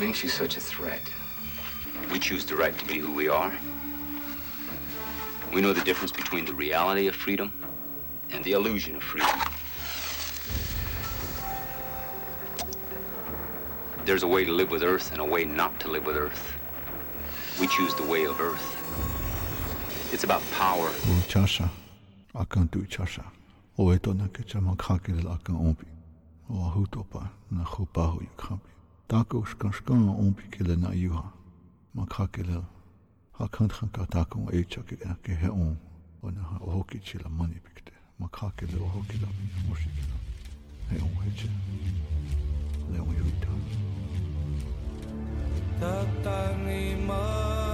makes you such a threat? We choose the right to be who we are. We know the difference between the reality of freedom and the illusion of freedom. There's a way to live with Earth and a way not to live with Earth. We choose the way of Earth. It's about power. Uchasha, akan tu chasha. O e tona ke chama kakele akan ompi. O ahutopa na chupahu yu kampi. Dakoch kankan ompikele na Joha, ma krakele ha kantranka takon éitchake erke he on on ha hokitchila manipikte, ma krakele o hokila moshikila. He on heche le on yuta. Tatangi maa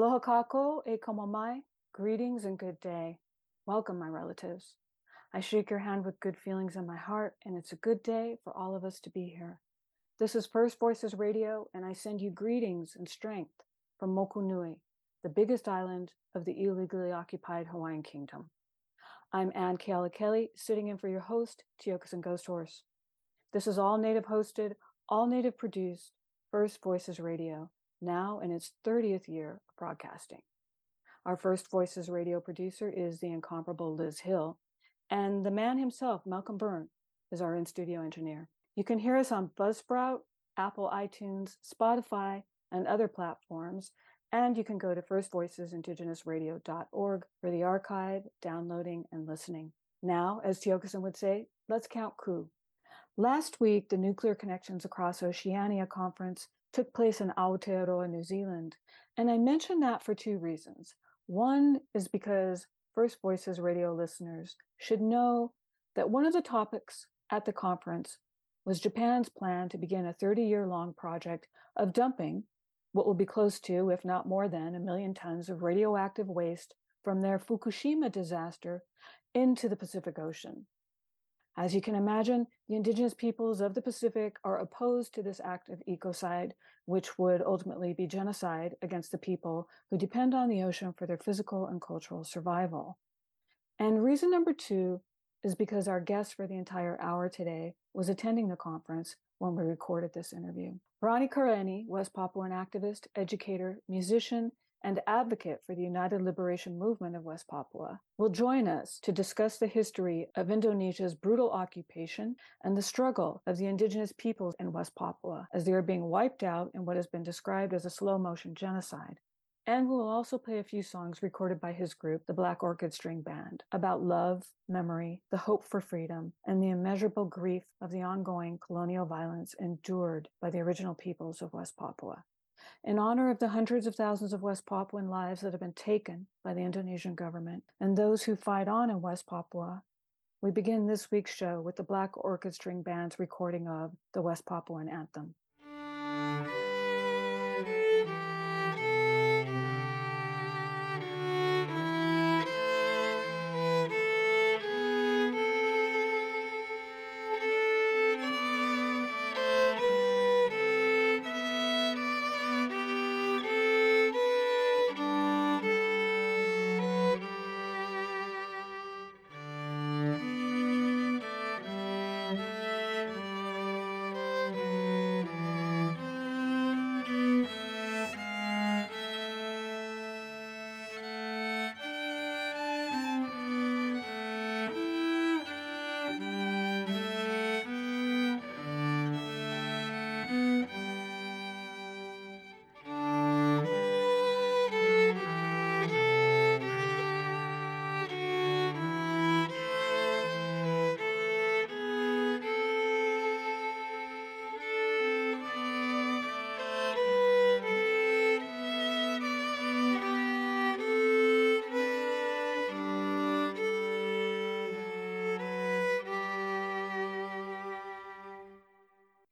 Aloha kako e kamamai. Greetings and good day. Welcome, my relatives. I shake your hand with good feelings in my heart, and it's a good day for all of us to be here. This is First Voices Radio, and I send you greetings and strength from Mokunui, the biggest island of the illegally occupied Hawaiian Kingdom. I'm Anne Keala Kelly, sitting in for your host, Tiokasin Ghost Horse. This is all native hosted, all native produced, First Voices Radio, now in its 30th year of broadcasting. Our First Voices radio producer is the incomparable Liz Hill, and the man himself, Malcolm Byrne, is our in studio engineer. You can hear us on Buzzsprout, Apple iTunes, Spotify, and other platforms. And you can go to firstvoicesindigenousradio.org for the archive, downloading, and listening. Now, as Tiokasin would say, let's count coup. Last week, the Nuclear Connections Across Oceania conference took place in Aotearoa, New Zealand. And I mention that for two reasons. One is because First Voices radio listeners should know that one of the topics at the conference was Japan's plan to begin a 30 year long project of dumping what will be close to, if not more than, a million tons of radioactive waste from their Fukushima disaster into the Pacific Ocean. As you can imagine, the indigenous peoples of the Pacific are opposed to this act of ecocide, which would ultimately be genocide against the people who depend on the ocean for their physical and cultural survival. And reason number two is because our guest for the entire hour today was attending the conference when we recorded this interview. Ronny Kareni, West Papuan activist, educator, musician, and advocate for the United Liberation Movement of West Papua, will join us to discuss the history of Indonesia's brutal occupation and the struggle of the indigenous peoples in West Papua as they are being wiped out in what has been described as a slow motion genocide. And we will also play a few songs recorded by his group, the Black Orchid String Band, about love, memory, the hope for freedom, and the immeasurable grief of the ongoing colonial violence endured by the original peoples of West Papua. In honor of the hundreds of thousands of West Papuan lives that have been taken by the Indonesian government and those who fight on in West Papua, we begin this week's show with the Black Orchid String Band's recording of the West Papuan Anthem.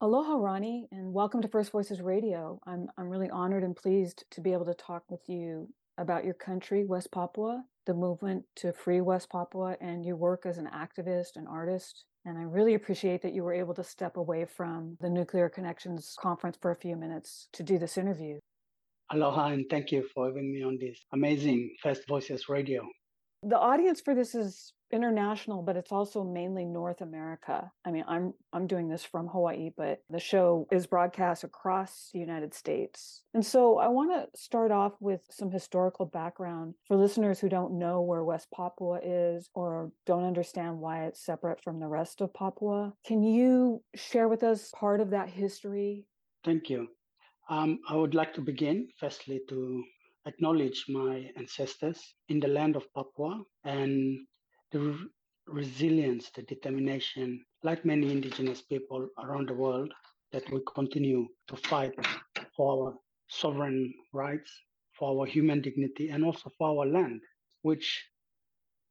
Aloha, Ronny, and welcome to First Voices Radio. I'm, I'm really honored and pleased to be able to talk with you about your country, West Papua, the movement to free West Papua, and your work as an activist and artist. And I really appreciate that you were able to step away from the Nuclear Connections conference for a few minutes to do this interview. Aloha, and thank you for having me on this amazing First Voices Radio. The audience for this is international, but it's also mainly North America. I mean, I'm I'm doing this from Hawaii, but the show is broadcast across the United States. And so I want to start off with some historical background for listeners who don't know where West Papua is or don't understand why it's separate from the rest of Papua. Can you share with us part of that history? Thank you. Um, I would like to begin firstly to acknowledge my ancestors in the land of Papua and the re- resilience, the determination, like many indigenous people around the world, that we continue to fight for our sovereign rights, for our human dignity, and also for our land, which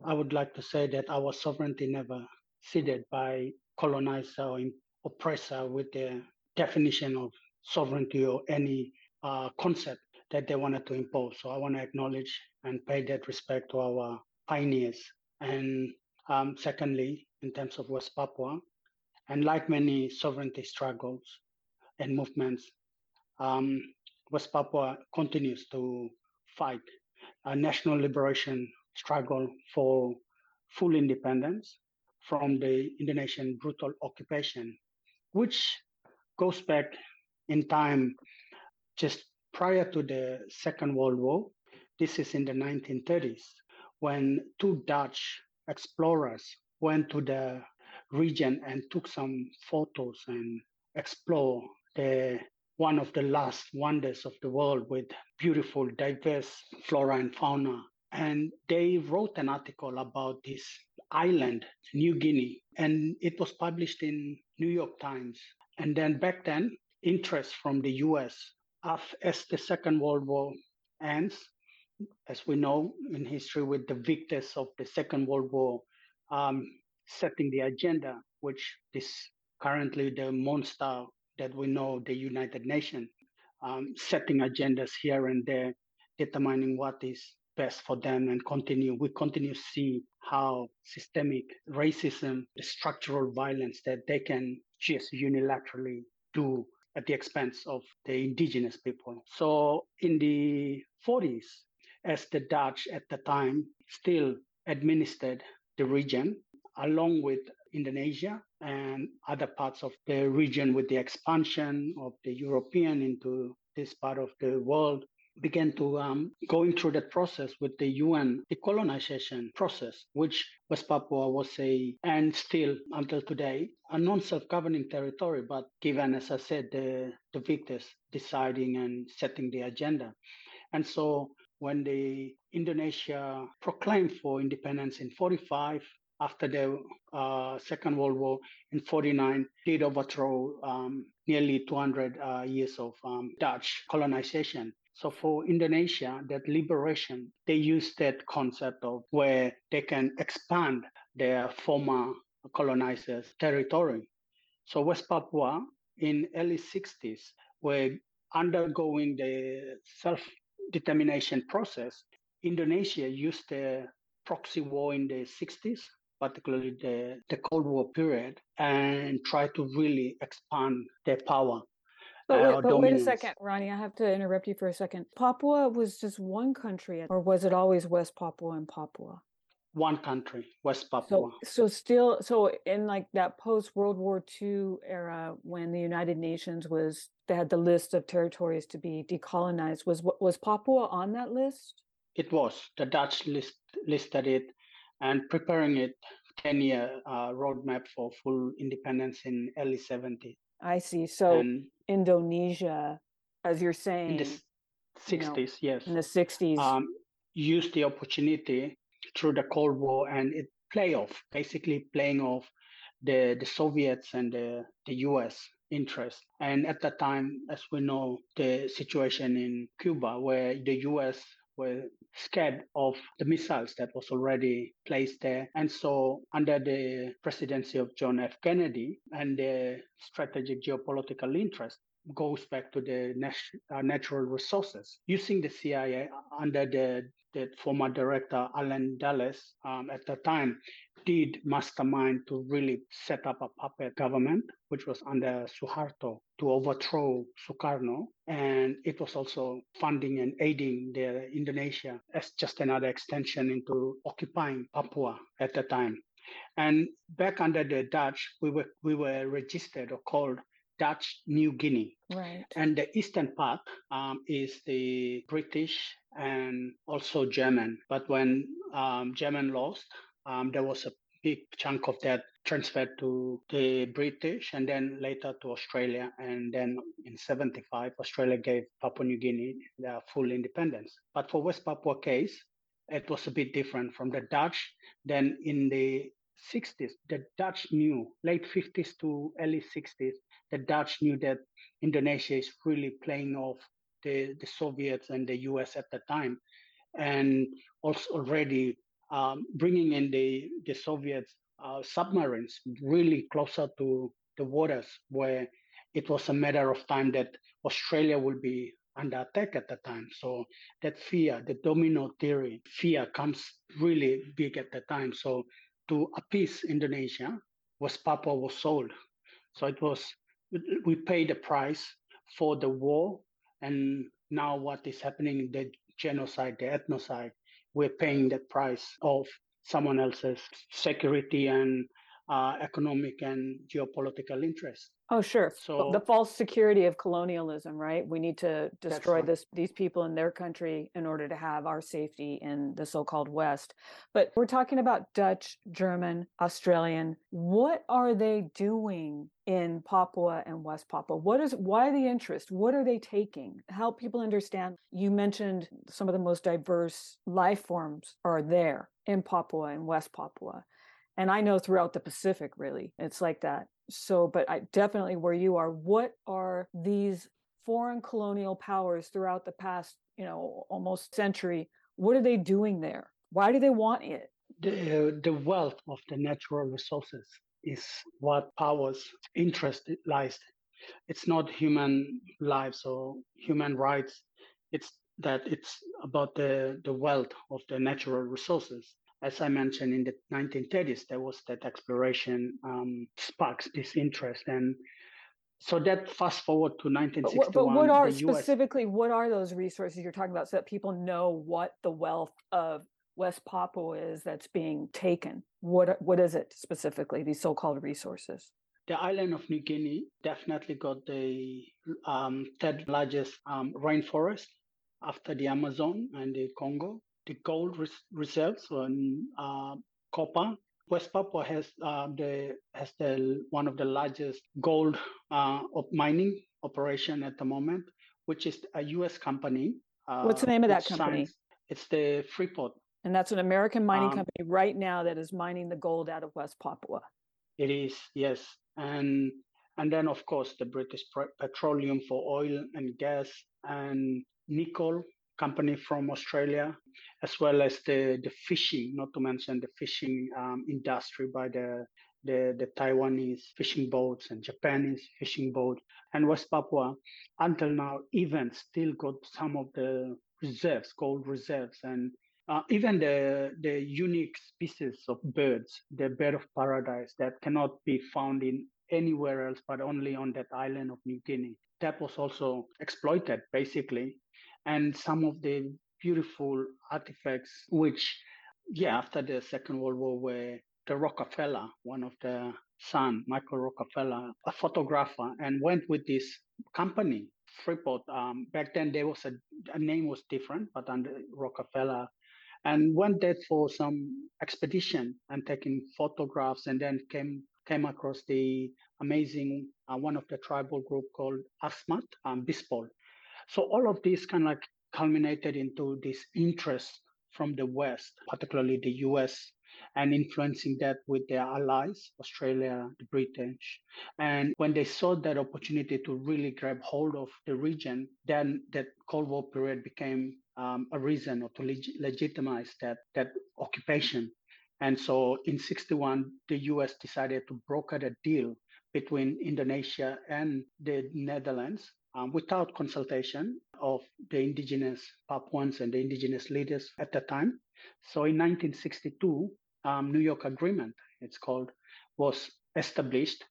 I would like to say that our sovereignty never ceded by colonizer or oppressor with the definition of sovereignty or any uh, concept that they wanted to impose. So I want to acknowledge and pay that respect to our pioneers and um, secondly, in terms of West Papua, and like many sovereignty struggles and movements, um, West Papua continues to fight a national liberation struggle for full independence from the Indonesian brutal occupation, which goes back in time just prior to the Second World War. This is in the 1930s when two Dutch explorers went to the region and took some photos and explore the one of the last wonders of the world with beautiful diverse flora and fauna. And they wrote an article about this island new guinea and it was published in new york times. And then back then interest from the us as the second world war ends as we know in history, with the victors of the Second World War um, setting the agenda, which is currently the monster that we know, the United Nations, um, setting agendas here and there, determining what is best for them and continue. We continue to see how systemic racism, the structural violence that they can just unilaterally do at the expense of the indigenous people. So in the 40s, as the Dutch at the time still administered the region along with Indonesia and other parts of the region with the expansion of the European into this part of the world began to um, going through that process with the UN decolonization process, which West Papua was a, and still until today, a non-self-governing territory, but given, as I said, the, the victors deciding and setting the agenda. And so when the Indonesia proclaimed for independence in 45 after the uh, Second World War in 49 did overthrow um, nearly 200 uh, years of um, Dutch colonization. So for Indonesia, that liberation, they used that concept of where they can expand their former colonizers' territory. So West Papua in early 60s were undergoing the self determination process, Indonesia used the proxy war in the 60s, particularly the, the Cold War period, and tried to really expand their power. But, wait, uh, but wait, a second, Ronny. I have to interrupt you for a second. Papua was just one country, or was it always West Papua and Papua? One country, West Papua. So, so still, so in like that post World War II era, when the United Nations was they had the list of territories to be decolonized. Was was Papua on that list? It was. The Dutch list listed it and preparing it 10 year uh, roadmap for full independence in early 70s. I see. So and Indonesia, as you're saying, in the 60s, you know, yes. In the 60s. Um, used the opportunity through the Cold War and it play off, basically playing off the, the Soviets and the, the US interest. And at that time, as we know, the situation in Cuba, where the US were scared of the missiles that was already placed there. And so under the presidency of John F. Kennedy and the strategic geopolitical interest, goes back to the nat- uh, natural resources. Using the CIA under the, the former director Allen Dulles um, at the time did mastermind to really set up a puppet government, which was under Suharto to overthrow Sukarno. And it was also funding and aiding the Indonesia as just another extension into occupying Papua at the time. And back under the Dutch, we were we were registered or called Dutch New Guinea. Right. And the eastern part um, is the British and also German. But when um, German lost, um, there was a big chunk of that transferred to the British and then later to Australia. And then in 75, Australia gave Papua New Guinea their full independence. But for West Papua case, it was a bit different from the Dutch. Then in the 60s, the Dutch knew, late 50s to early 60s, the Dutch knew that Indonesia is really playing off the, the Soviets and the US at the time. And also already um, bringing in the, the Soviets uh, submarines really closer to the waters where it was a matter of time that Australia will be under attack at the time. So that fear, the domino theory, fear comes really big at the time. So to appease Indonesia, West Papua was sold. So it was we paid the price for the war, and now what is happening, the genocide, the ethnocide, we're paying the price of someone else's security and uh, economic and geopolitical interest. Oh, sure. So the false security of colonialism, right? We need to destroy right. this these people in their country in order to have our safety in the so-called West. But we're talking about Dutch, German, Australian. What are they doing in Papua and West Papua? What is why the interest? What are they taking? Help people understand. You mentioned some of the most diverse life forms are there in Papua and West Papua and I know throughout the Pacific, really, it's like that. So, but I definitely where you are, what are these foreign colonial powers throughout the past, you know, almost century? What are they doing there? Why do they want it? The, the wealth of the natural resources is what powers interest lies. It's not human lives or human rights. It's that it's about the, the wealth of the natural resources as I mentioned, in the 1930s, there was that exploration um, sparks this interest. And so that fast forward to 1961. But, but what are the US, specifically, what are those resources you're talking about so that people know what the wealth of West Papua is that's being taken? What, what is it specifically, these so-called resources? The island of New Guinea definitely got the um, third largest um, rainforest after the Amazon and the Congo the gold res- reserves on uh, copper. West Papua has uh, the has the one of the largest gold uh, of mining operation at the moment, which is a U.S. company. What's the name of that company? Signs, it's the Freeport. And that's an American mining Um, company right now that is mining the gold out of West Papua. It is yes, and and then of course the British Petroleum for oil and gas and nickel company from Australia, as well as the, the fishing, not to mention the fishing um, industry by the, the, the Taiwanese fishing boats and Japanese fishing boat And West Papua, until now, even still got some of the reserves, gold reserves, and uh, even the, the unique species of birds, the bird of paradise that cannot be found in anywhere else but only on that island of New Guinea. That was also exploited basically and some of the beautiful artifacts, which, yeah, after the Second World War, were the Rockefeller, one of the son, Michael Rockefeller, a photographer, and went with this company, Freeport. Um, back then, there was a, a name was different, but under Rockefeller, and went there for some expedition and taking photographs, and then came came across the amazing uh, one of the tribal group called Asmat um, Bispol, so all of this kind of like culminated into this interest from the West, particularly the US and influencing that with their allies, Australia, the British. And when they saw that opportunity to really grab hold of the region, then that Cold War period became um, a reason or to leg- legitimize that, that occupation. And so in 61, the US decided to broker a deal between Indonesia and the Netherlands um, without consultation of the indigenous Papuans and the indigenous leaders at the time. So in 1962, um, New York Agreement, it's called, was established.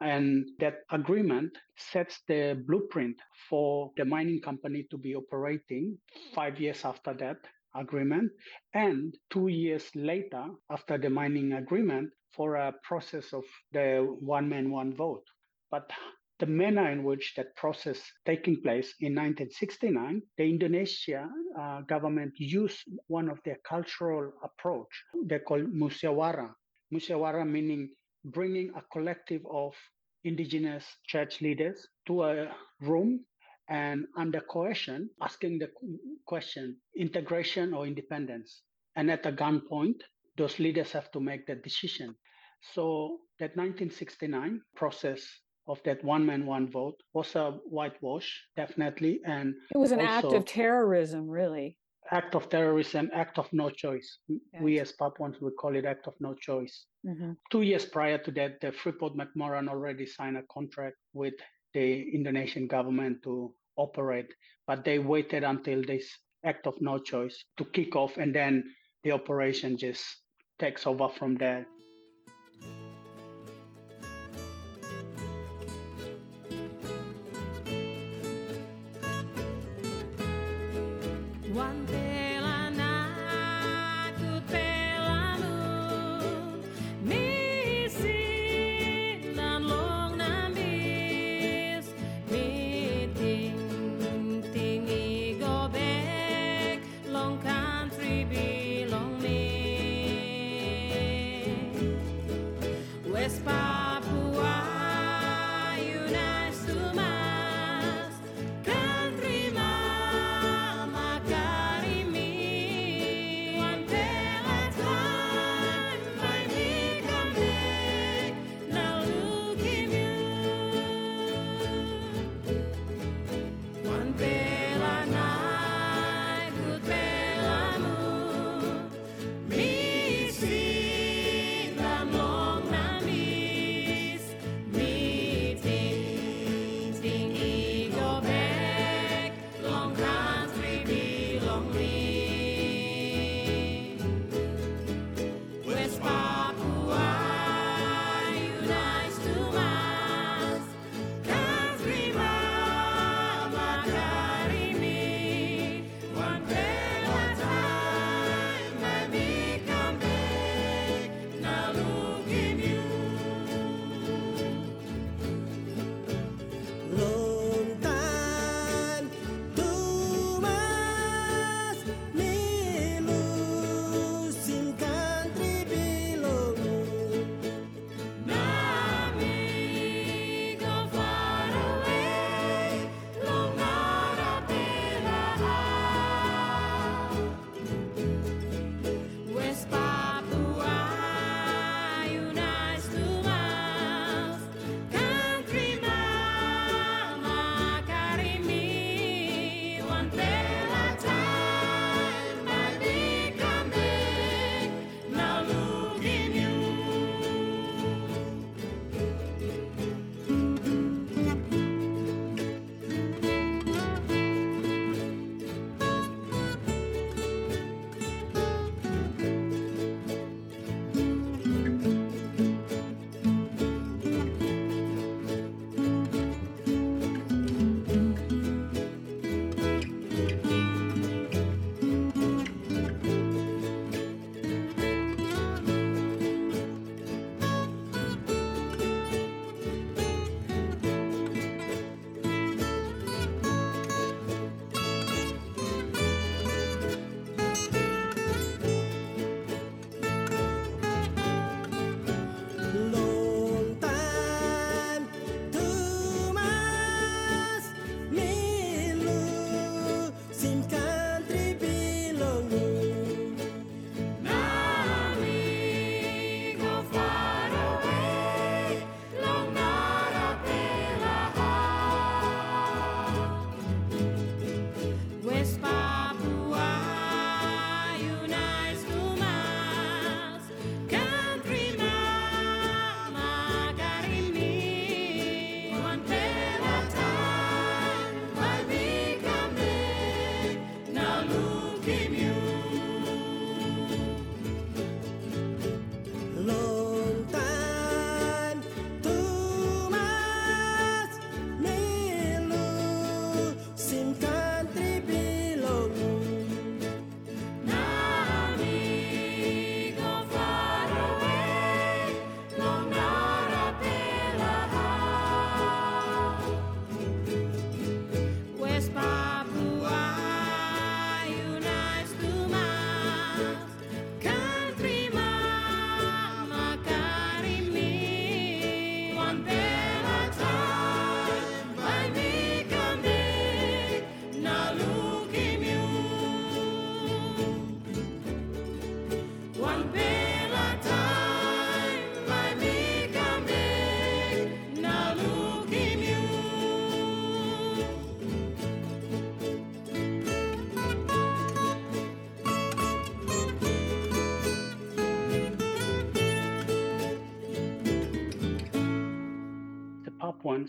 And that agreement sets the blueprint for the mining company to be operating five years after that agreement and two years later after the mining agreement for a process of the one man one vote but the manner in which that process taking place in 1969 the indonesia uh, government used one of their cultural approach they call musyawarah musyawarah meaning bringing a collective of indigenous church leaders to a room and under coercion, asking the question integration or independence. And at a gunpoint, those leaders have to make that decision. So that 1969 process of that one man, one vote was a whitewash, definitely. And it was an act of terrorism, really. Act of terrorism, act of no choice. We as Papuans would call it act of no choice. Mm-hmm. Two years prior to that, the Freeport McMoran already signed a contract with the Indonesian government to operate, but they waited until this act of no choice to kick off, and then the operation just takes over from there.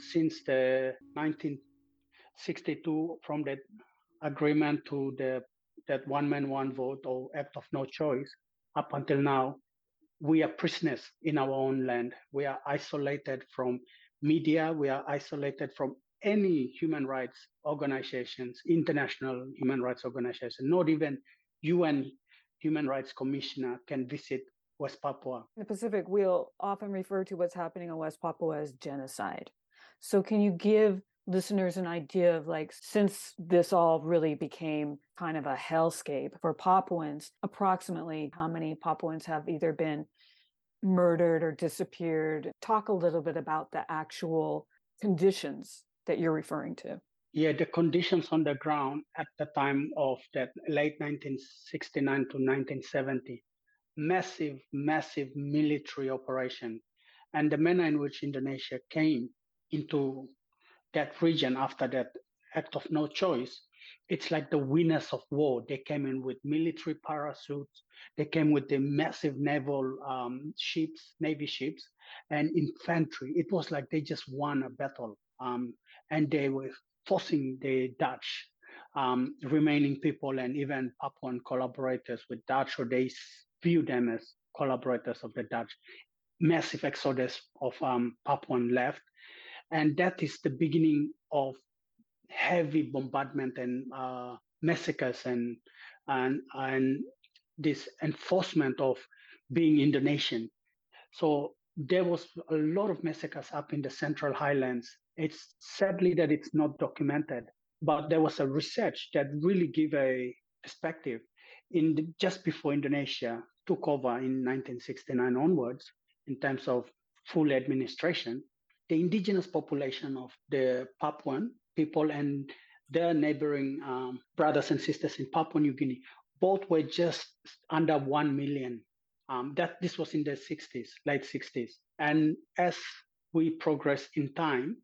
Since the 1962 from the agreement to the that one man one vote or act of no choice up until now we are prisoners in our own land. We are isolated from media. We are isolated from any human rights organizations international human rights organizations. Not even un human rights commissioner can visit west papua. In the Pacific, we'll often refer to what's happening in West Papua as genocide. So, can you give listeners an idea of like, since this all really became kind of a hellscape for Papuans, approximately how many Papuans have either been murdered or disappeared? Talk a little bit about the actual conditions that you're referring to. yeah the conditions on the ground at the time of that late 1969 to 1970 massive massive military operation and the manner in which indonesia came into that region after that act of no choice it's like the winners of war. They came in with military parachutes. They came with the massive naval um, ships navy ships and infantry. It was like they just won a battle um, and they were forcing the Dutch um, remaining people and even Papuan collaborators with Dutch, or they view them as collaborators of the Dutch. Massive exodus of um, Papuan left, and that is the beginning of heavy bombardment and uh, massacres and and and this enforcement of being Indonesian. So there was a lot of massacres up in the Central Highlands. It's sadly that it's not documented, but there was a research that really gave a perspective in the, just before Indonesia took over in 1969 onwards in terms of full administration. The indigenous population of the Papuan people and their neighboring um, brothers and sisters in Papua New Guinea both were just under 1 million um, that this was in the 60s, late 60s. And as we progress in time,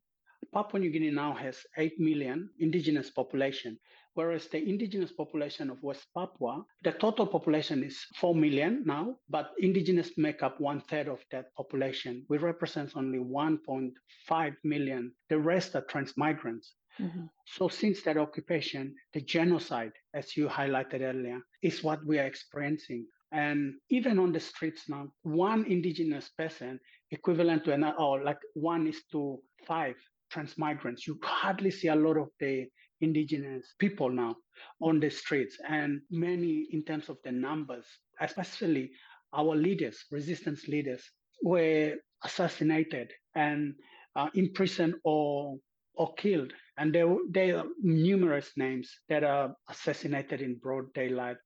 Papua New Guinea now has 8 million indigenous population, whereas the indigenous population of West Papua, the total population is 4 million now, but indigenous make up one third of that population. We represent only 1.5 million. The rest are transmigrants. Mhm. So since that occupation, the genocide, as you highlighted earlier, is what we are experiencing. And even on the streets now, one indigenous person equivalent to another, or like one is to five transmigrants. You hardly see a lot of the indigenous people now on the streets, and many in terms of the numbers, especially our leaders, resistance leaders, were assassinated and uh, imprisoned or or killed. And there, there are numerous names that are assassinated in broad daylight.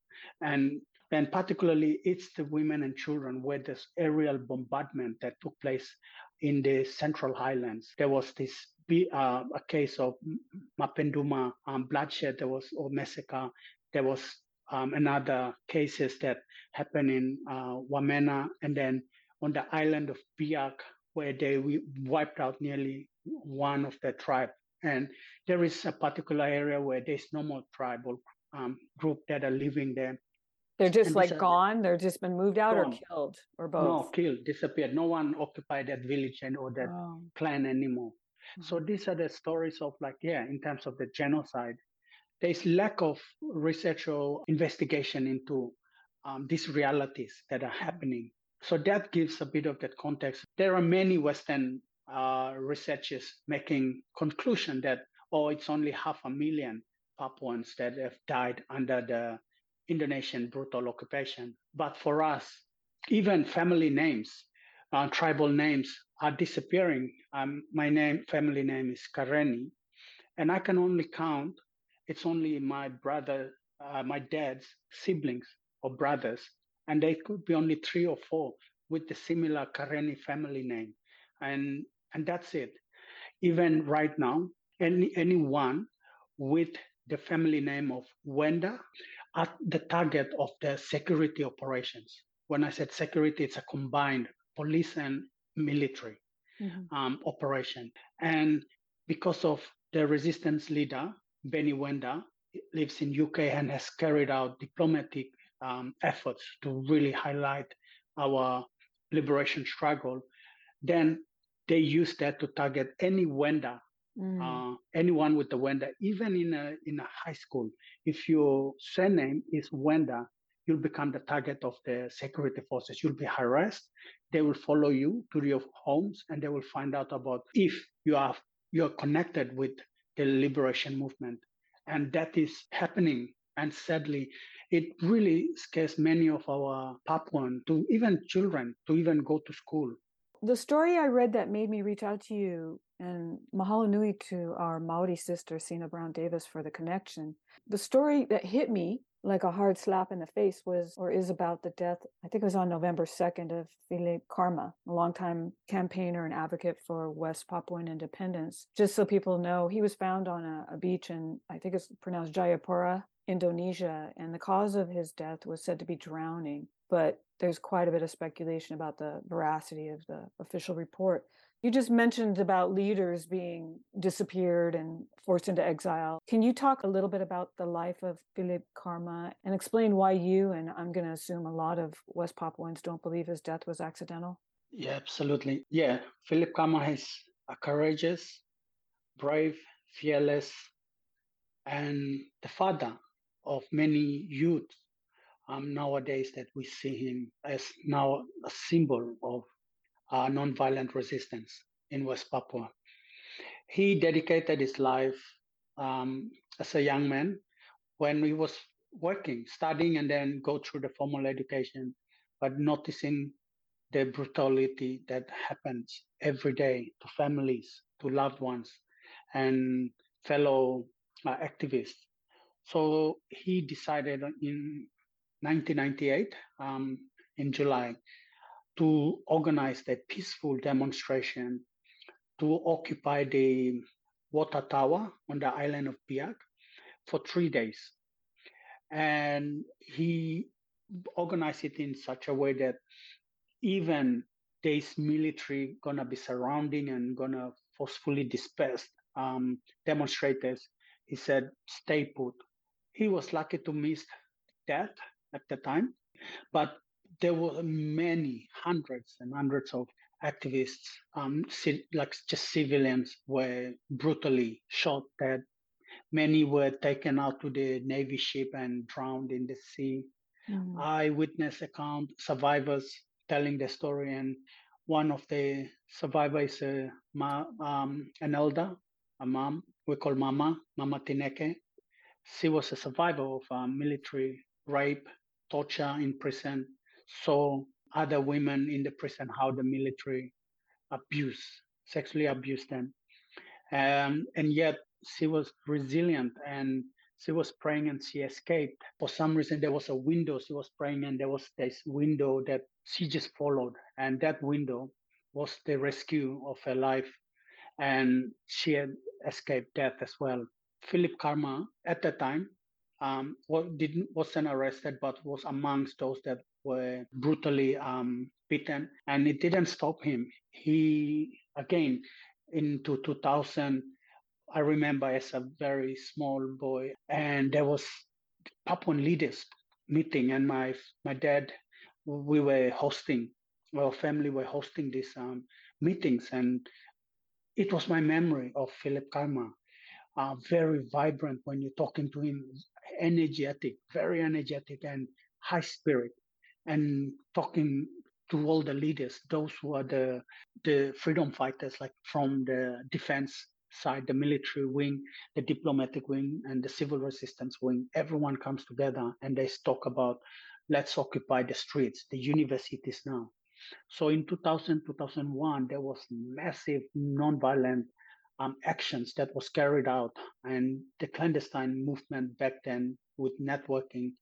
And and particularly it's the women and children where this aerial bombardment that took place in the central highlands there was this be uh, a case of mapenduma um, bloodshed. There was or massacre. There was um, another cases that happened in uh, wamena and then on the island of biak where they we wiped out nearly one of the tribe. And there is a particular area where there's no more tribal um, group that are living there. They're just And like gone. They're just been moved out Gone. or killed or both. no killed disappeared. No one occupied that village and or that Oh, clan anymore so mhm. these are the stories of like yeah in terms of the genocide there's lack of research or investigation into um, these realities that are happening. So that gives a bit of that context. There are many western uh, researchers making conclusion that oh it's only half a million papuans that have died under the indonesian brutal occupation. But for us even family names uh, tribal names are disappearing. Um, my name, family name is Kareni, and I can only count. It's only my brother, uh, my dad's siblings or brothers, and they could be only three or four with the similar Kareni family name, and and that's it. Even right now, any anyone with the family name of Wenda are the target of the security operations. When I said security, it's a combined police and military mm-hmm. um, operation. And because of the resistance leader, Benny Wenda, lives in UK and has carried out diplomatic um, efforts to really highlight our liberation struggle, then they use that to target any Wenda, mm. uh, anyone with the Wenda, even in a in a high school. If your surname is Wenda, you'll become the target of the security forces. You'll be harassed they will follow you to your homes and they will find out about if you are you're connected with the liberation movement. And that is happening. And sadly it really scares many of our papuan to even children to even go to school. The story i read that made me reach out to you and mahalo nui to our maori sister sina brown davis for the connection. The story that hit me like a hard slap in the face was or is about the death i think it was on november 2nd of filep karma a longtime campaigner and advocate for west papuan independence. Just so people know he was found on a, a beach in i think it's pronounced jayapura indonesia and the cause of his death was said to be drowning. But there's quite a bit of speculation about the veracity of the official report. You just mentioned about leaders being disappeared and forced into exile. Can you talk a little bit about the life of Filep Karma and explain why you, and I'm going to assume a lot of West Papuans, don't believe his death was accidental? Yeah, absolutely. Yeah, Filep Karma is a courageous, brave, fearless, and the father of many youth um, nowadays that we see him as now a symbol of uh, nonviolent resistance in West Papua. He dedicated his life um, as a young man when he was working, studying, and then go through the formal education, but noticing the brutality that happens every day to families, to loved ones, and fellow uh, activists. So he decided in 1998, um, in July, to organize the peaceful demonstration to occupy the water tower on the island of Biak for three days. And he organized it in such a way that even there's military gonna be surrounding and gonna forcefully disperse um, demonstrators, he said, stay put. He was lucky to miss that at the time, but there were many hundreds and hundreds of activists, um, like just civilians, were brutally shot dead. Many were taken out to the Navy ship and drowned in the sea. Mm. Eyewitness account survivors telling the story, and one of the survivors is a um, an elder, a mom. We call Mama, Mama Tineke. She was a survivor of uh, military rape, torture in prison, saw other women in the prison, how the military abuse, sexually abused them. Um, and yet she was resilient and she was praying and she escaped. For some reason, there was a window. She was praying and there was this window that she just followed. And that window was the rescue of her life. And she had escaped death as well. Filep Karma, at that time, um, wasn't arrested, but was amongst those that were brutally um, beaten, and it didn't stop him. He again into 2000. I remember as a very small boy, and there was Papuan leaders meeting, and my my dad, we were hosting, our family were hosting these um, meetings, and it was my memory of Filep Karma, uh, very vibrant when you're talking to him, energetic, very energetic and high spirit and talking to all the leaders, those who are the the freedom fighters, like from the defense side, the military wing, the diplomatic wing, and the civil resistance wing. Everyone comes together and they talk about let's occupy the streets, the universities now. So in 2000, 2001, there was massive nonviolent um, actions that was carried out, and the clandestine movement back then with networking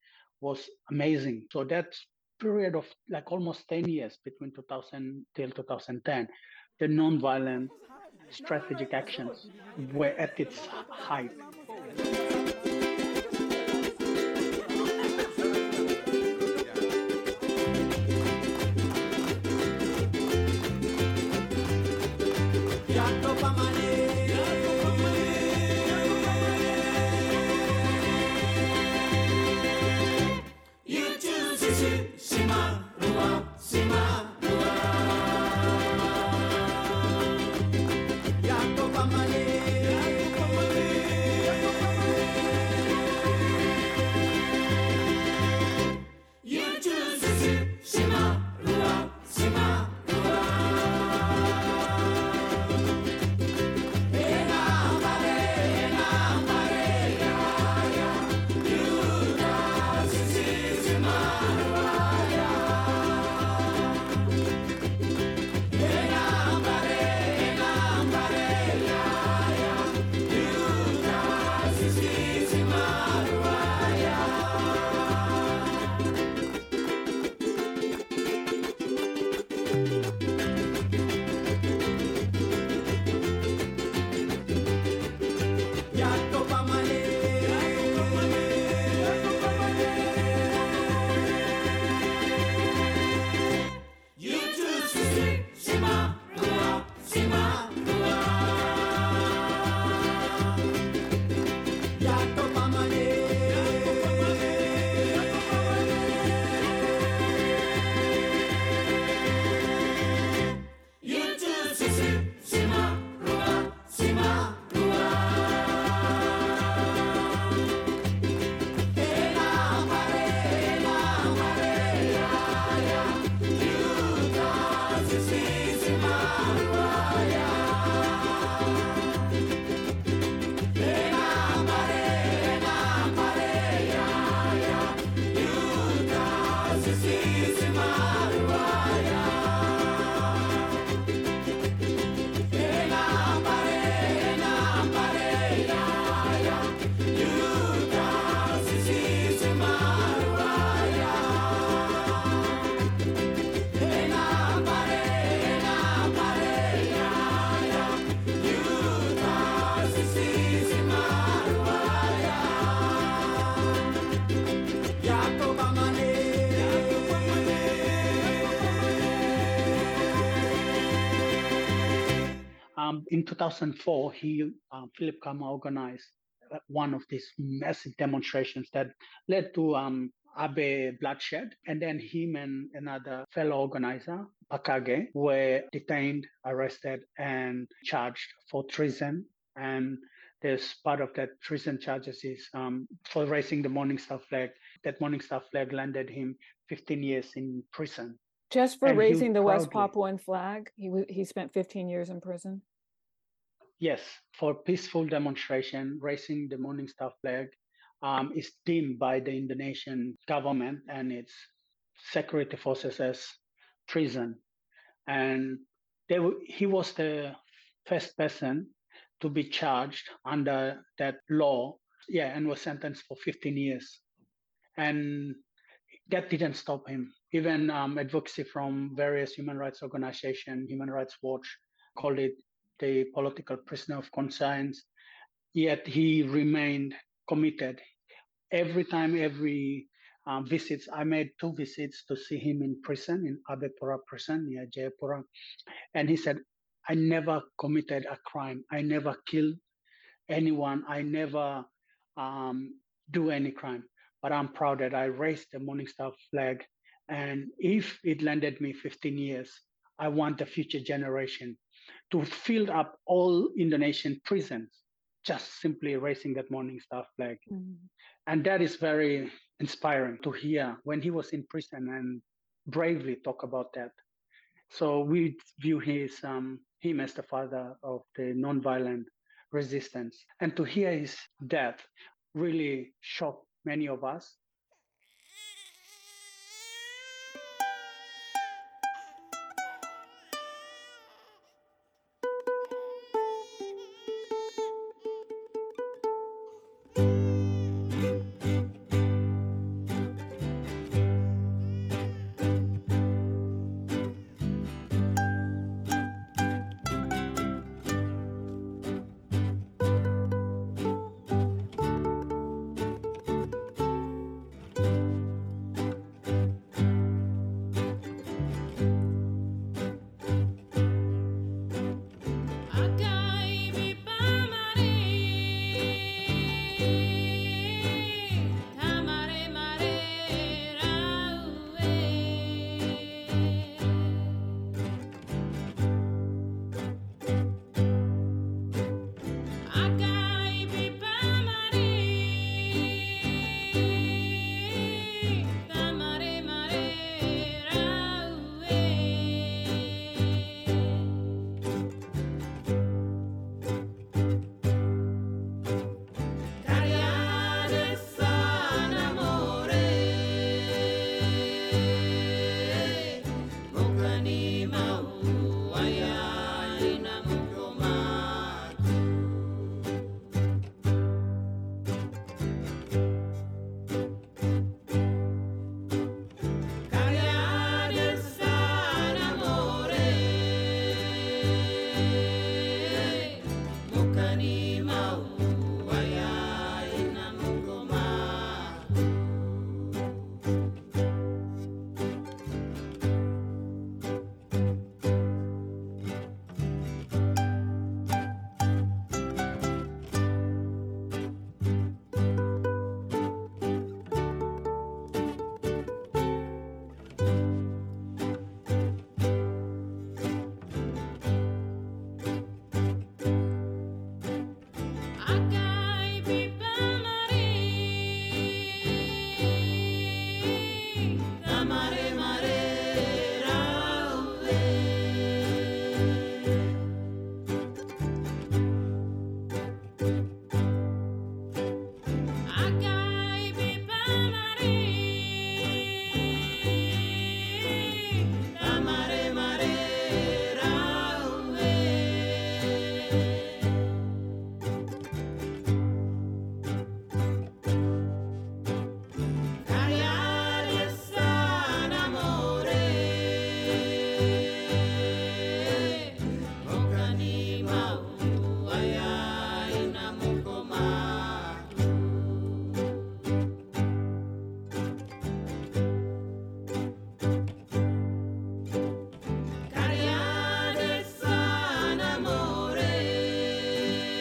was amazing. So that's period of like almost 10 years between 2000 till 2010 the non-violent strategic actions were at its height. In 2004, he uh, Filep Karma organized uh, one of these massive demonstrations that led to um, Abe bloodshed. And then him and another fellow organizer, Pakage, were detained, arrested, and charged for treason. And there's part of that treason charges is um, for raising the Morning Star flag. That Morning Star flag landed him 15 years in prison. Just for And raising the West proudly- Papuan flag, he wa- he spent 15 years in prison. Yes, for peaceful demonstration, raising the Morning Star flag um, is deemed by the Indonesian government and its security forces as treason. And they, he was the first person to be charged under that law, yeah, and was sentenced for 15 years. And that didn't stop him. Even um, advocacy from various human rights organizations, Human Rights Watch, called it the political prisoner of conscience. Yet he remained committed. Every time, every um, visits, I made two visits to see him in prison, in Abepura prison near Jayapura. And he said, I never committed a crime. I never killed anyone. I never um, do any crime. But I'm proud that I raised the Morning Star flag. And if it landed me 15 years, I want the future generation to fill up all Indonesian prisons just simply raising that Morning Star flag. And that is very inspiring to hear when he was in prison and bravely talk about that. So we view his um, him as the father of the nonviolent resistance. And to hear his death really shocked many of us.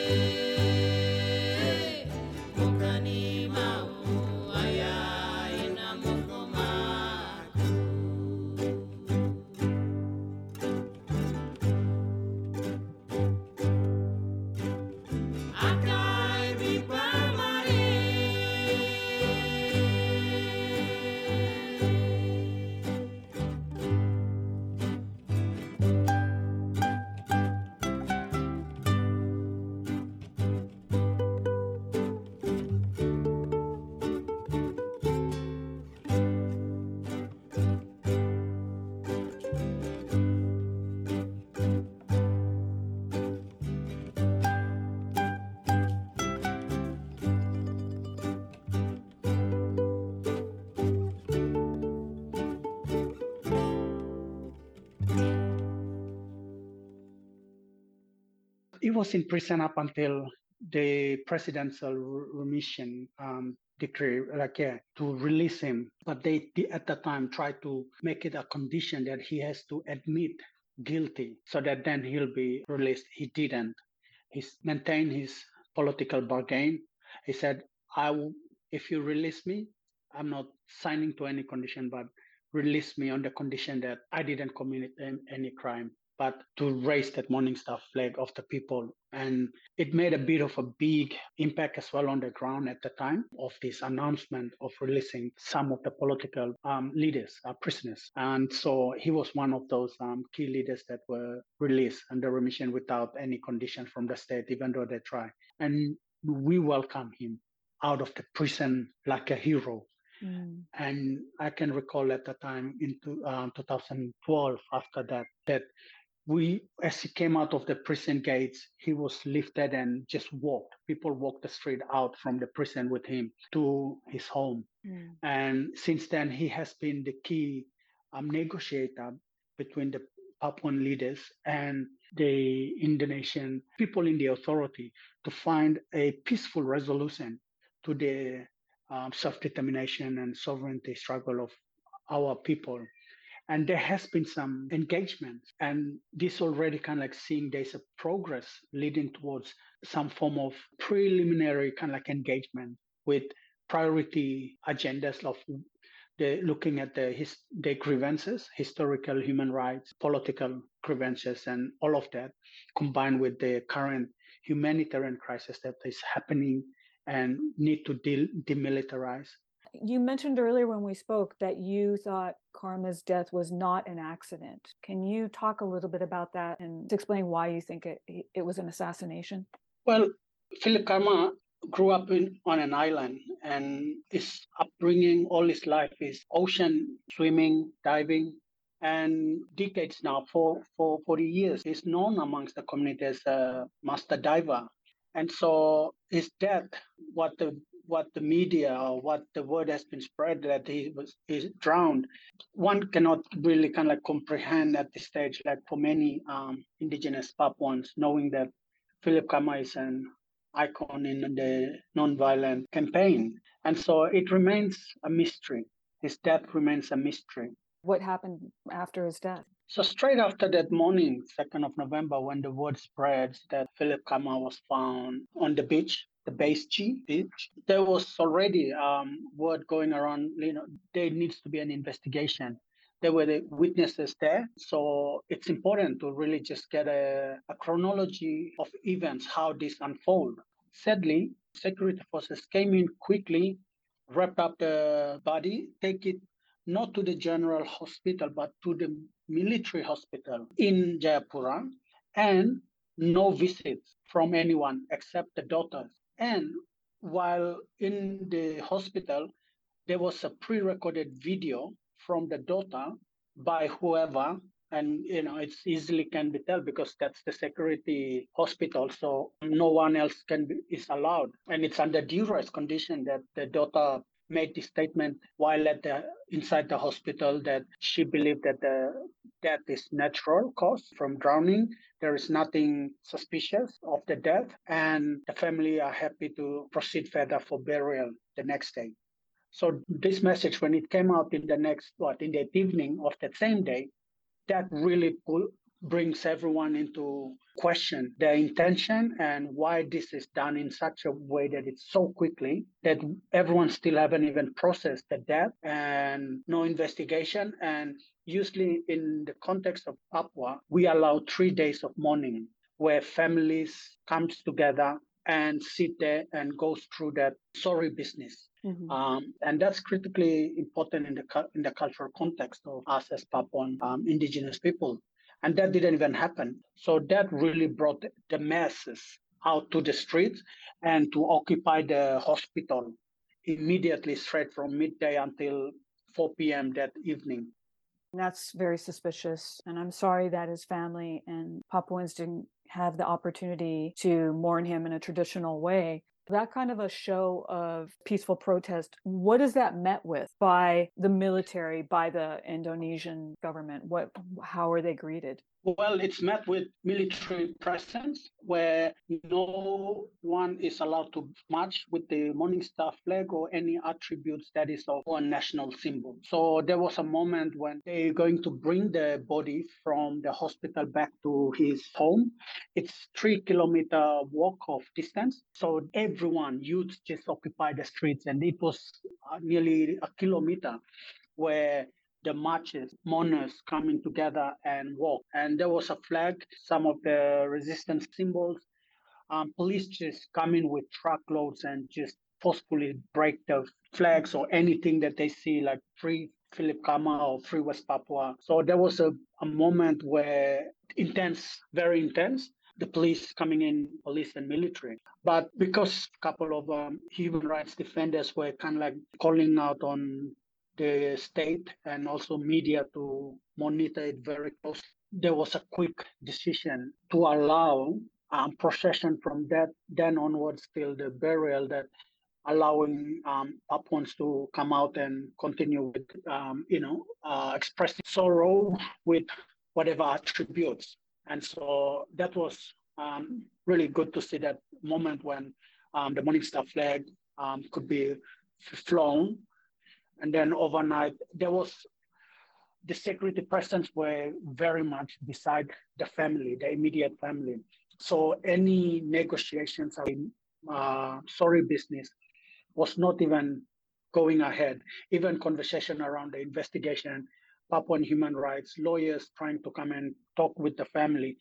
Música was in prison up until the presidential remission um, decree, like yeah, to release him. But they at the time tried to make it a condition that he has to admit guilty, so that then he'll be released. He didn't. He maintained his political bargain. He said, "I will, if you release me, I'm not signing to any condition, but release me on the condition that I didn't commit any crime." But to raise that Morning Star flag of the people. And it made a bit of a big impact as well on the ground at the time of this announcement of releasing some of the political um, leaders, uh, prisoners. And so he was one of those um, key leaders that were released under remission without any condition from the state, even though they tried. And we welcome him out of the prison like a hero. Mm. And I can recall at the time in uh, 2012, after that, that we as he came out of the prison gates he was lifted and just walked. People walked the street out from the prison with him to his home. Mm. and since then he has been the key um, negotiator between the papuan leaders and the indonesian people in the authority to find a peaceful resolution to the um, self-determination and sovereignty struggle of our people and there has been some engagement. And this already kind of like seeing there's a progress leading towards some form of preliminary kind of like engagement with priority agendas of the looking at the his the grievances historical human rights political grievances and all of that combined with the current humanitarian crisis that is happening and need to de- demilitarize you mentioned earlier when we spoke that you thought Karma's death was not an accident. Can you talk a little bit about that and explain why you think it it was an assassination? Well, Filep Karma grew up in, on an island and his upbringing all his life is ocean swimming, diving, and decades now, for, for 40 years, he's known amongst the community as a master diver. And so his death, what the what the media or what the word has been spread that he was is drowned, one cannot really kind of like comprehend at this stage, like for many um, indigenous Papuans, knowing that Filep Karma is an icon in the nonviolent campaign. And so it remains a mystery. His death remains a mystery. What happened after his death? So straight after that morning, 2nd of November, when the word spreads that Filep Karma was found on the beach, the base G there was already um, word going around, you know, there needs to be an investigation. There were the witnesses there. So it's important to really just get a, a chronology of events, how this unfold. Sadly, security forces came in quickly, wrapped up the body, take it not to the general hospital, but to the military hospital in Jayapura, and no visits from anyone except the daughters. And while in the hospital, there was a pre-recorded video from the daughter by whoever. And you know it's easily can be tell because that's the security hospital. So no one else can be is allowed. And it's under duress condition that the daughter made the statement while at the inside the hospital that she believed that the death is natural cause from drowning. There is nothing suspicious of the death, and the family are happy to proceed further for burial the next day. So this message, when it came out in the next what in the evening of that same day, that really brings everyone into question their intention and why this is done in such a way that it's so quickly that everyone still haven't even processed the death and no investigation and usually in the context of Papua we allow 3 days of mourning where families comes together and sit there and goes through that sorry business Mm-hmm. Um, and that's critically important in the in the cultural context of us as Papuan um, indigenous people. And that didn't even happen. So that really brought the masses out to the streets and to occupy the hospital immediately straight from midday until 4 p.m. that evening. That's very suspicious. And I'm sorry that his family and Papuans didn't have the opportunity to mourn him in a traditional way that kind of a show of peaceful protest what is that met with by the military by the indonesian government? What how are they greeted Well, it's met with military presence where no one is allowed to march with the Morning Star flag or any attributes that is of a national symbol. So there was a moment when they're going to bring the body from the hospital back to his home. It's three kilometer walk of distance. So everyone, youth just occupy the streets and it was uh, nearly a kilometer where the marches, mourners coming together and walk. And there was a flag, some of the resistance symbols. Um, police just come in with truckloads and just forcefully break the flags or anything that they see, like free Filep Karma or free West Papua. So there was a, a moment where intense, very intense, the police coming in, police and military. But because a couple of um, human rights defenders were kind of like calling out on the state and also media to monitor it very closely. There was a quick decision to allow um, procession from that then onwards till the burial that allowing um, Papuans to come out and continue with, um, you know, uh, expressing sorrow with whatever attributes. And so that was um, really good to see that moment when um, the Morning Star flag um, could be flown and then overnight, there was the security presence were very much beside the family, the immediate family. So any negotiations, uh, sorry business, was not even going ahead. Even conversation around the investigation, Papuan human rights, lawyers trying to come and talk with the family,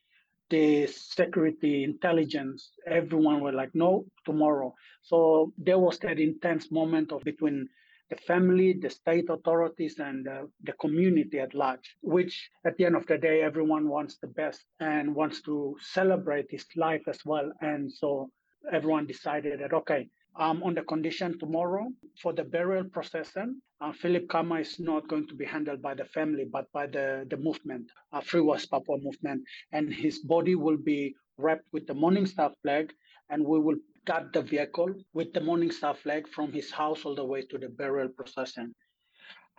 the security, intelligence, everyone were like, no, tomorrow. So there was that intense moment of between the family, the state authorities, and uh, the community at large, which at the end of the day, everyone wants the best and wants to celebrate his life as well. And so everyone decided that, okay, um, on the condition tomorrow for the burial procession, uh, Filep Karma is not going to be handled by the family, but by the, the movement, uh, Free West Papua movement. And his body will be wrapped with the Morning Star flag, and we will got the vehicle with the Morning Star flag from his house all the way to the burial procession.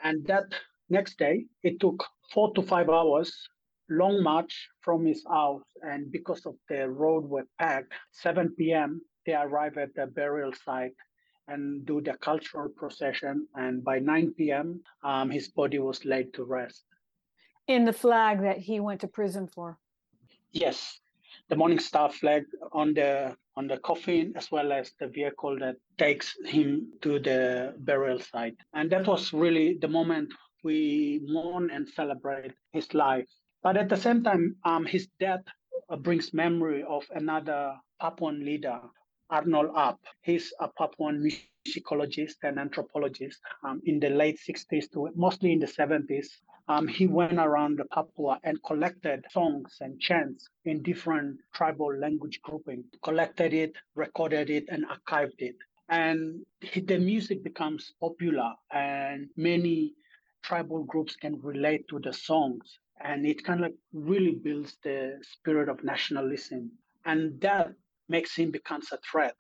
And that next day, it took four to five hours, long march from his house. And because of the road were packed, 7 p.m., they arrive at the burial site and do the cultural procession. And by 9 p.m., um, his body was laid to rest. In the flag that he went to prison for? Yes, the Morning Star flag on the on the coffin as well as the vehicle that takes him to the burial site. And that was really the moment we mourn and celebrate his life. But at the same time, um, his death uh, brings memory of another Papuan leader, Arnold Ap. He's a Papuan musicologist and anthropologist um, in the late 60s to mostly in the 70s um, he went around Papua and collected songs and chants in different tribal language grouping, collected it, recorded it, and archived it. And the music becomes popular, and many tribal groups can relate to the songs. And it kind of really builds the spirit of nationalism. And that makes him becomes a threat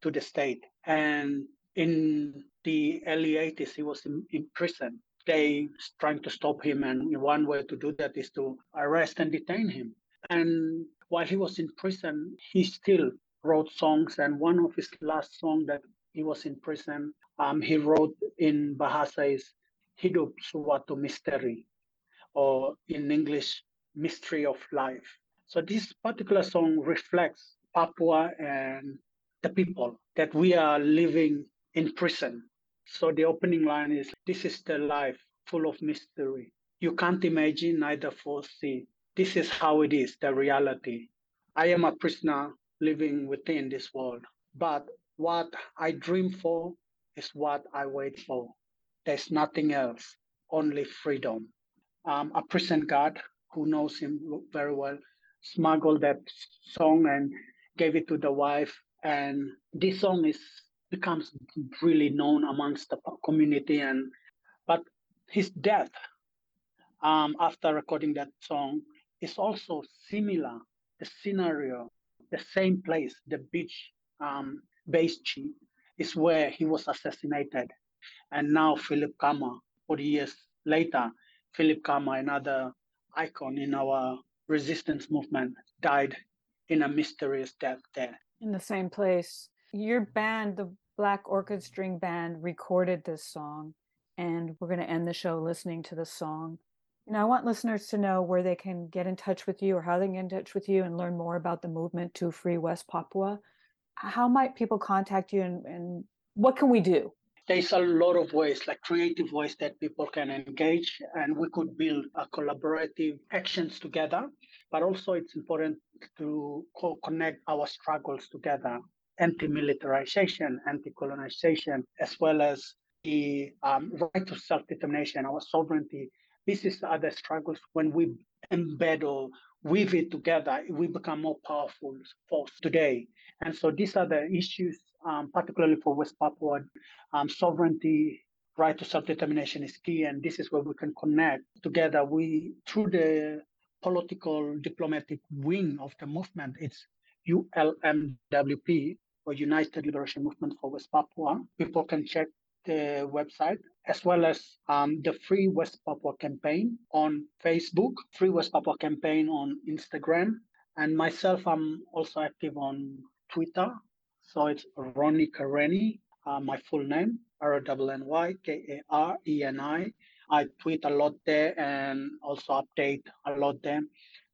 to the state. And in the early 80s, he was in, in prison they trying to stop him and one way to do that is to arrest and detain him. And while he was in prison he still wrote songs and one of his last songs that he was in prison um, he wrote in bahasa is hidup suatu misteri or in english mystery of life. So this particular song reflects papua and the people that we are living in prison so the opening line is This is the life full of mystery. You can't imagine, neither foresee. This is how it is, the reality. I am a prisoner living within this world. But what I dream for is what I wait for. There's nothing else, only freedom. Um, a prison guard who knows him very well smuggled that song and gave it to the wife. And this song is becomes really known amongst the community. And but his death um, after recording that song is also similar. The scenario, the same place, the beach um, Base G is where he was assassinated. And now Filep Karma, 40 years later, Filep Karma, another icon in our resistance movement died in a mysterious death there. In the same place. Your band, the Black Orchid String Band, recorded this song, and we're going to end the show listening to the song. You know, I want listeners to know where they can get in touch with you or how they can get in touch with you and learn more about the movement to free West Papua. How might people contact you and, and what can we do? There's a lot of ways, like creative ways that people can engage, and we could build a collaborative actions together. But also, it's important to co- connect our struggles together anti-militarization, anti-colonization, as well as the um, right to self-determination, our sovereignty. This is other struggles when we embed or weave it together, we become more powerful force today. And so these are the issues, um, particularly for West Papua. Um, sovereignty, right to self-determination is key, and this is where we can connect together. We through the political diplomatic wing of the movement, it's ULMWP or United Liberation Movement for West Papua. People can check the website as well as um, the Free West Papua campaign on Facebook, Free West Papua campaign on Instagram, and myself, I'm also active on Twitter. So it's Ronny Kareni, uh, my full name, R O N Y K A R E N I. I tweet a lot there and also update a lot there.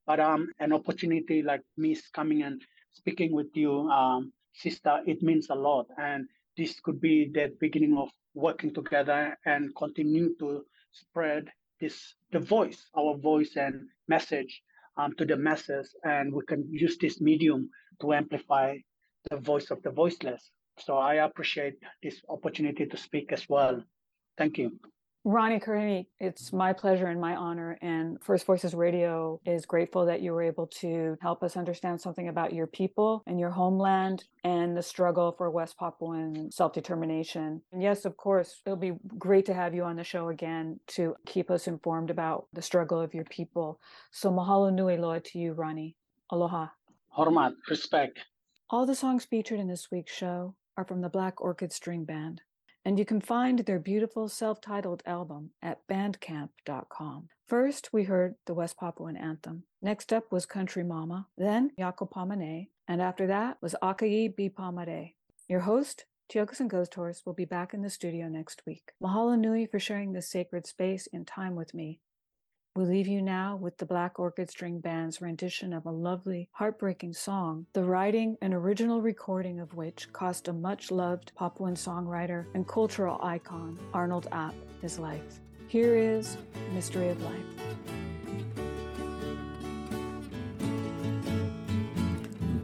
But um, an opportunity like me coming and speaking with you, um, sister, it means a lot. And this could be the beginning of working together and continue to spread this the voice, our voice and message um, to the masses, and we can use this medium to amplify the voice of the voiceless. So I appreciate this opportunity to speak as well. Thank you. Ronny Kareni, it's my pleasure and my honor. And First Voices Radio is grateful that you were able to help us understand something about your people and your homeland and the struggle for West Papuan self determination. And yes, of course, it'll be great to have you on the show again to keep us informed about the struggle of your people. So mahalo nui loa to you, Ronny. Aloha. Hormat, respect. All the songs featured in this week's show are from the Black Orchid String Band and you can find their beautiful self titled album at bandcamp.com. First, we heard the West Papuan anthem. Next up was Country Mama, then Yako Pamane, and after that was Akayi Bipamare. Your host, Tiokasin Ghost Horse, will be back in the studio next week. Mahalo Nui for sharing this sacred space and time with me. We leave you now with the Black Orchid String Band's rendition of a lovely, heartbreaking song, the writing and original recording of which cost a much loved Papuan songwriter and cultural icon, Arnold Ap, his life. Here is Mystery of Life.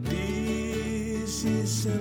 This is a